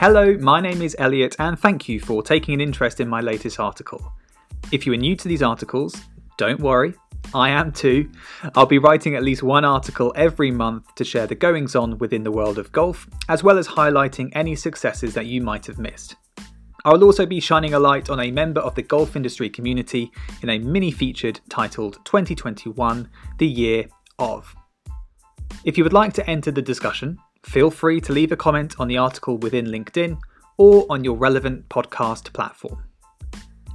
Hello, my name is Elliot, and thank you for taking an interest in my latest article. If you are new to these articles, don't worry, I am too. I'll be writing at least one article every month to share the goings on within the world of golf, as well as highlighting any successes that you might have missed. I will also be shining a light on a member of the golf industry community in a mini featured titled 2021 The Year of. If you would like to enter the discussion, feel free to leave a comment on the article within LinkedIn or on your relevant podcast platform.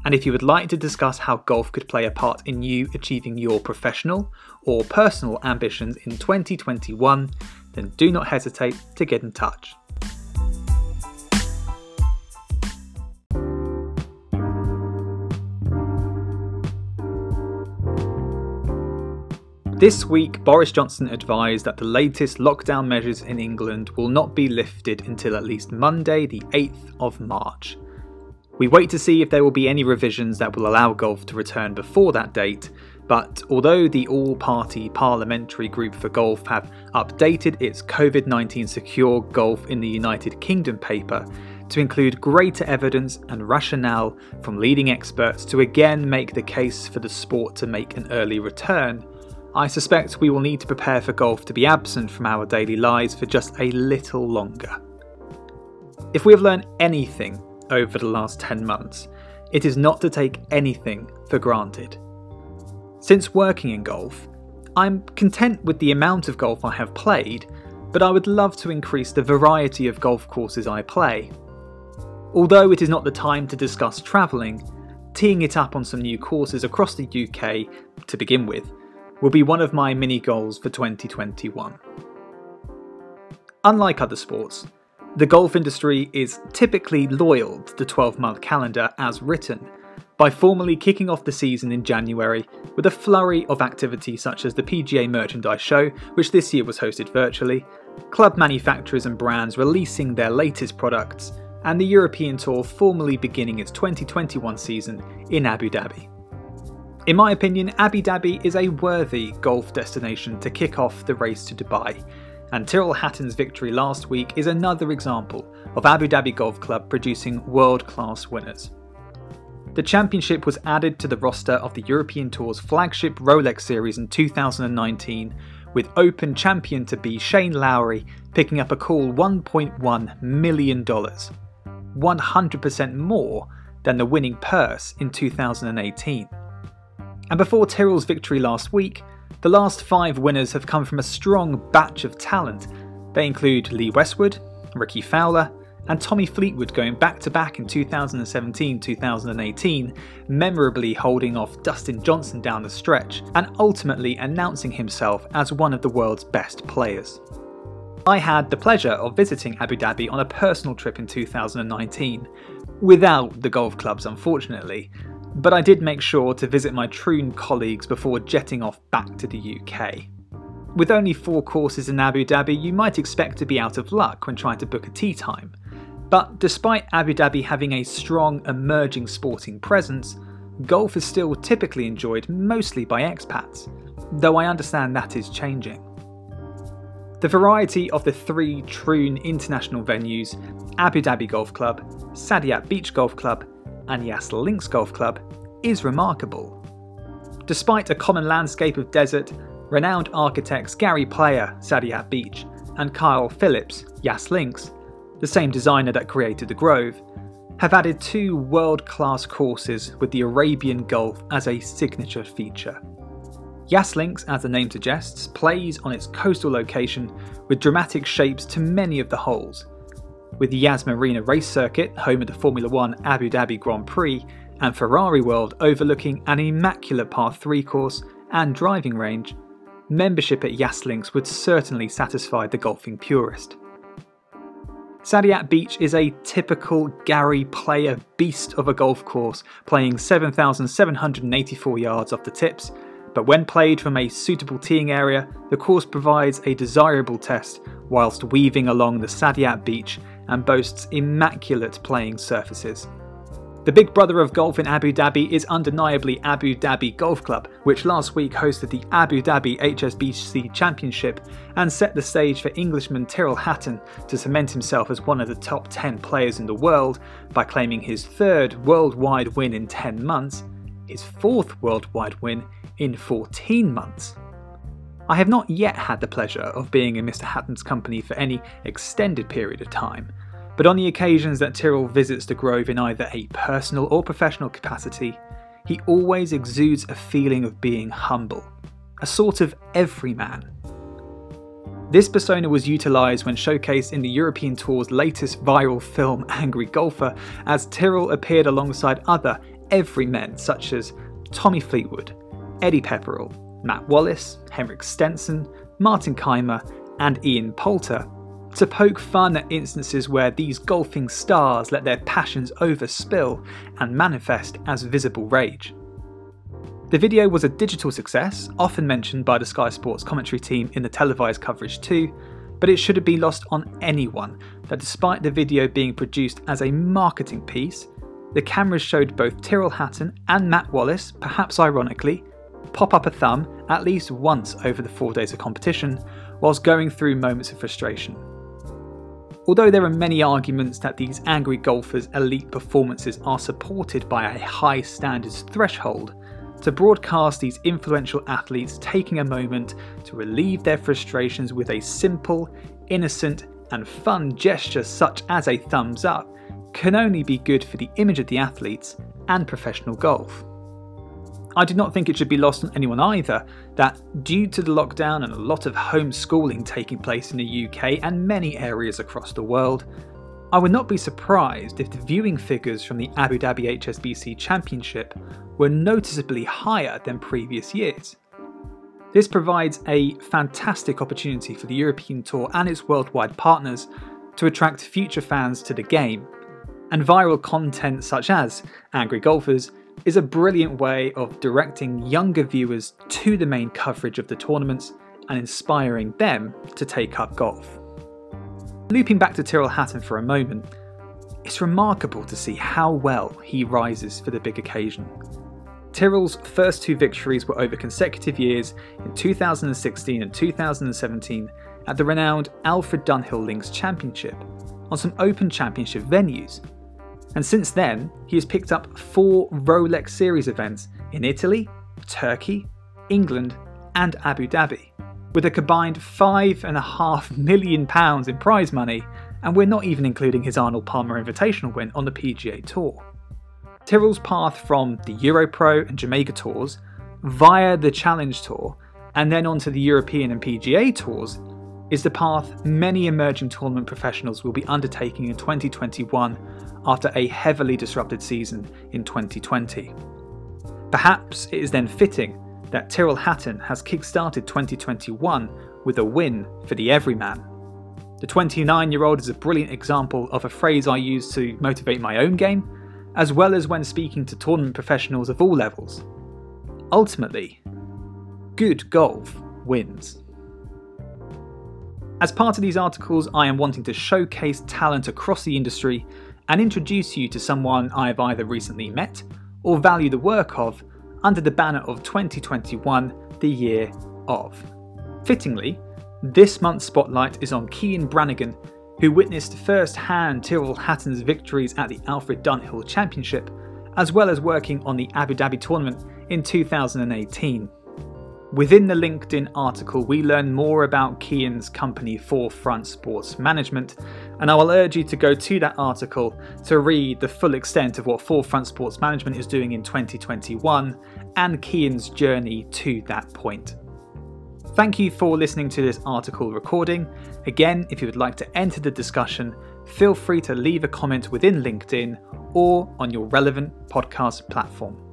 And if you would like to discuss how golf could play a part in you achieving your professional or personal ambitions in 2021, then do not hesitate to get in touch. This week, Boris Johnson advised that the latest lockdown measures in England will not be lifted until at least Monday, the 8th of March. We wait to see if there will be any revisions that will allow golf to return before that date, but although the All Party Parliamentary Group for Golf have updated its COVID 19 Secure Golf in the United Kingdom paper to include greater evidence and rationale from leading experts to again make the case for the sport to make an early return, I suspect we will need to prepare for golf to be absent from our daily lives for just a little longer. If we have learned anything over the last 10 months, it is not to take anything for granted. Since working in golf, I'm content with the amount of golf I have played, but I would love to increase the variety of golf courses I play. Although it is not the time to discuss travelling, teeing it up on some new courses across the UK to begin with will be one of my mini goals for 2021. Unlike other sports, the golf industry is typically loyal to the 12 month calendar as written, by formally kicking off the season in January with a flurry of activity such as the PGA Merchandise Show, which this year was hosted virtually, club manufacturers and brands releasing their latest products, and the European Tour formally beginning its 2021 season in Abu Dhabi. In my opinion, Abu Dhabi is a worthy golf destination to kick off the race to Dubai, and Tyrrell Hatton's victory last week is another example of Abu Dhabi Golf Club producing world class winners. The championship was added to the roster of the European Tour's flagship Rolex Series in 2019, with Open champion to be Shane Lowry picking up a cool $1.1 million, 100% more than the winning purse in 2018. And before Tyrrell's victory last week, the last five winners have come from a strong batch of talent. They include Lee Westwood, Rickie Fowler, and Tommy Fleetwood going back to back in 2017 2018, memorably holding off Dustin Johnson down the stretch and ultimately announcing himself as one of the world's best players. I had the pleasure of visiting Abu Dhabi on a personal trip in 2019, without the golf clubs unfortunately, but I did make sure to visit my Troon colleagues before jetting off back to the UK. With only four courses in Abu Dhabi, you might expect to be out of luck when trying to book a tee time. But despite Abu Dhabi having a strong emerging sporting presence, golf is still typically enjoyed mostly by expats, though I understand that is changing. The variety of the three Troon international venues, Abu Dhabi Golf Club, Saadiyat Beach Golf Club, and Yas Links Golf Club is remarkable. Despite a common landscape of desert, renowned architects Gary Player, Saadiyat Beach, and Kyle Phillips, Yas Links, the same designer that created the Grove, have added two world class courses with the Arabian Gulf as a signature feature. Yas Links, as the name suggests, plays on its coastal location with dramatic shapes to many of the holes, with the Yas Marina race circuit, home of the Formula One Abu Dhabi Grand Prix, and Ferrari World overlooking an immaculate par 3 course and driving range, membership at Yas Links would certainly satisfy the golfing purist. Saadiyat Beach is a typical Gary Player beast of a golf course, playing 7,784 yards off the tips, but when played from a suitable teeing area, the course provides a desirable test whilst weaving along the Saadiyat Beach and boasts immaculate playing surfaces. The big brother of golf in Abu Dhabi is undeniably Abu Dhabi Golf Club, which last week hosted the Abu Dhabi HSBC Championship and set the stage for Englishman Tyrrell Hatton to cement himself as one of the top 10 players in the world by claiming his third worldwide win in 10 months, his fourth worldwide win in 14 months. I have not yet had the pleasure of being in Mr. Hatton's company for any extended period of time, but on the occasions that Tyrrell visits the Grove in either a personal or professional capacity, he always exudes a feeling of being humble, a sort of everyman. This persona was utilised when showcased in the European Tour's latest viral film Angry Golfer, as Tyrrell appeared alongside other everymen such as Tommy Fleetwood, Eddie Pepperell, Matt Wallace, Henrik Stenson, Martin Kaymer, and Ian Poulter, to poke fun at instances where these golfing stars let their passions overspill and manifest as visible rage. The video was a digital success, often mentioned by the Sky Sports commentary team in the televised coverage too, but it should have been lost on anyone that despite the video being produced as a marketing piece, the cameras showed both Tyrrell Hatton and Matt Wallace, perhaps ironically, pop up a thumb at least once over the four days of competition, whilst going through moments of frustration. Although there are many arguments that these angry golfers' elite performances are supported by a high standards threshold, to broadcast these influential athletes taking a moment to relieve their frustrations with a simple, innocent, and fun gesture such as a thumbs up can only be good for the image of the athletes and professional golf. I do not think it should be lost on anyone either that, due to the lockdown and a lot of homeschooling taking place in the UK and many areas across the world, I would not be surprised if the viewing figures from the Abu Dhabi HSBC Championship were noticeably higher than previous years. This provides a fantastic opportunity for the European Tour and its worldwide partners to attract future fans to the game, and viral content such as Angry Golfers is a brilliant way of directing younger viewers to the main coverage of the tournaments and inspiring them to take up golf. Looping back to Tyrrell Hatton for a moment, it's remarkable to see how well he rises for the big occasion. Tyrrell's first two victories were over consecutive years in 2016 and 2017 at the renowned Alfred Dunhill Links Championship on some Open Championship venues, and since then, he has picked up four Rolex Series events in Italy, Turkey, England, and Abu Dhabi, with a combined £5.5 million in prize money, and we're not even including his Arnold Palmer Invitational win on the PGA Tour. Tyrrell's path from the Europro and Jamega Tours via the Challenge Tour and then onto the European and PGA Tours is the path many emerging tournament professionals will be undertaking in 2021 after a heavily disrupted season in 2020. Perhaps it is then fitting that Tyrrell Hatton has kick-started 2021 with a win for the everyman. The 29 year old is a brilliant example of a phrase I use to motivate my own game, as well as when speaking to tournament professionals of all levels. Ultimately, good golf wins. As part of these articles, I am wanting to showcase talent across the industry and introduce you to someone I have either recently met or value the work of under the banner of 2021, the year of. Fittingly, this month's spotlight is on Kean Brannigan, who witnessed first-hand Tyrrell Hatton's victories at the Alfred Dunhill Championship, as well as working on the Abu Dhabi tournament in 2018. Within the LinkedIn article, we learn more about Kean's company Forefront Sports Management, and I will urge you to go to that article to read the full extent of what Forefront Sports Management is doing in 2021 and Kean's journey to that point. Thank you for listening to this article recording. Again, if you would like to enter the discussion, feel free to leave a comment within LinkedIn or on your relevant podcast platform.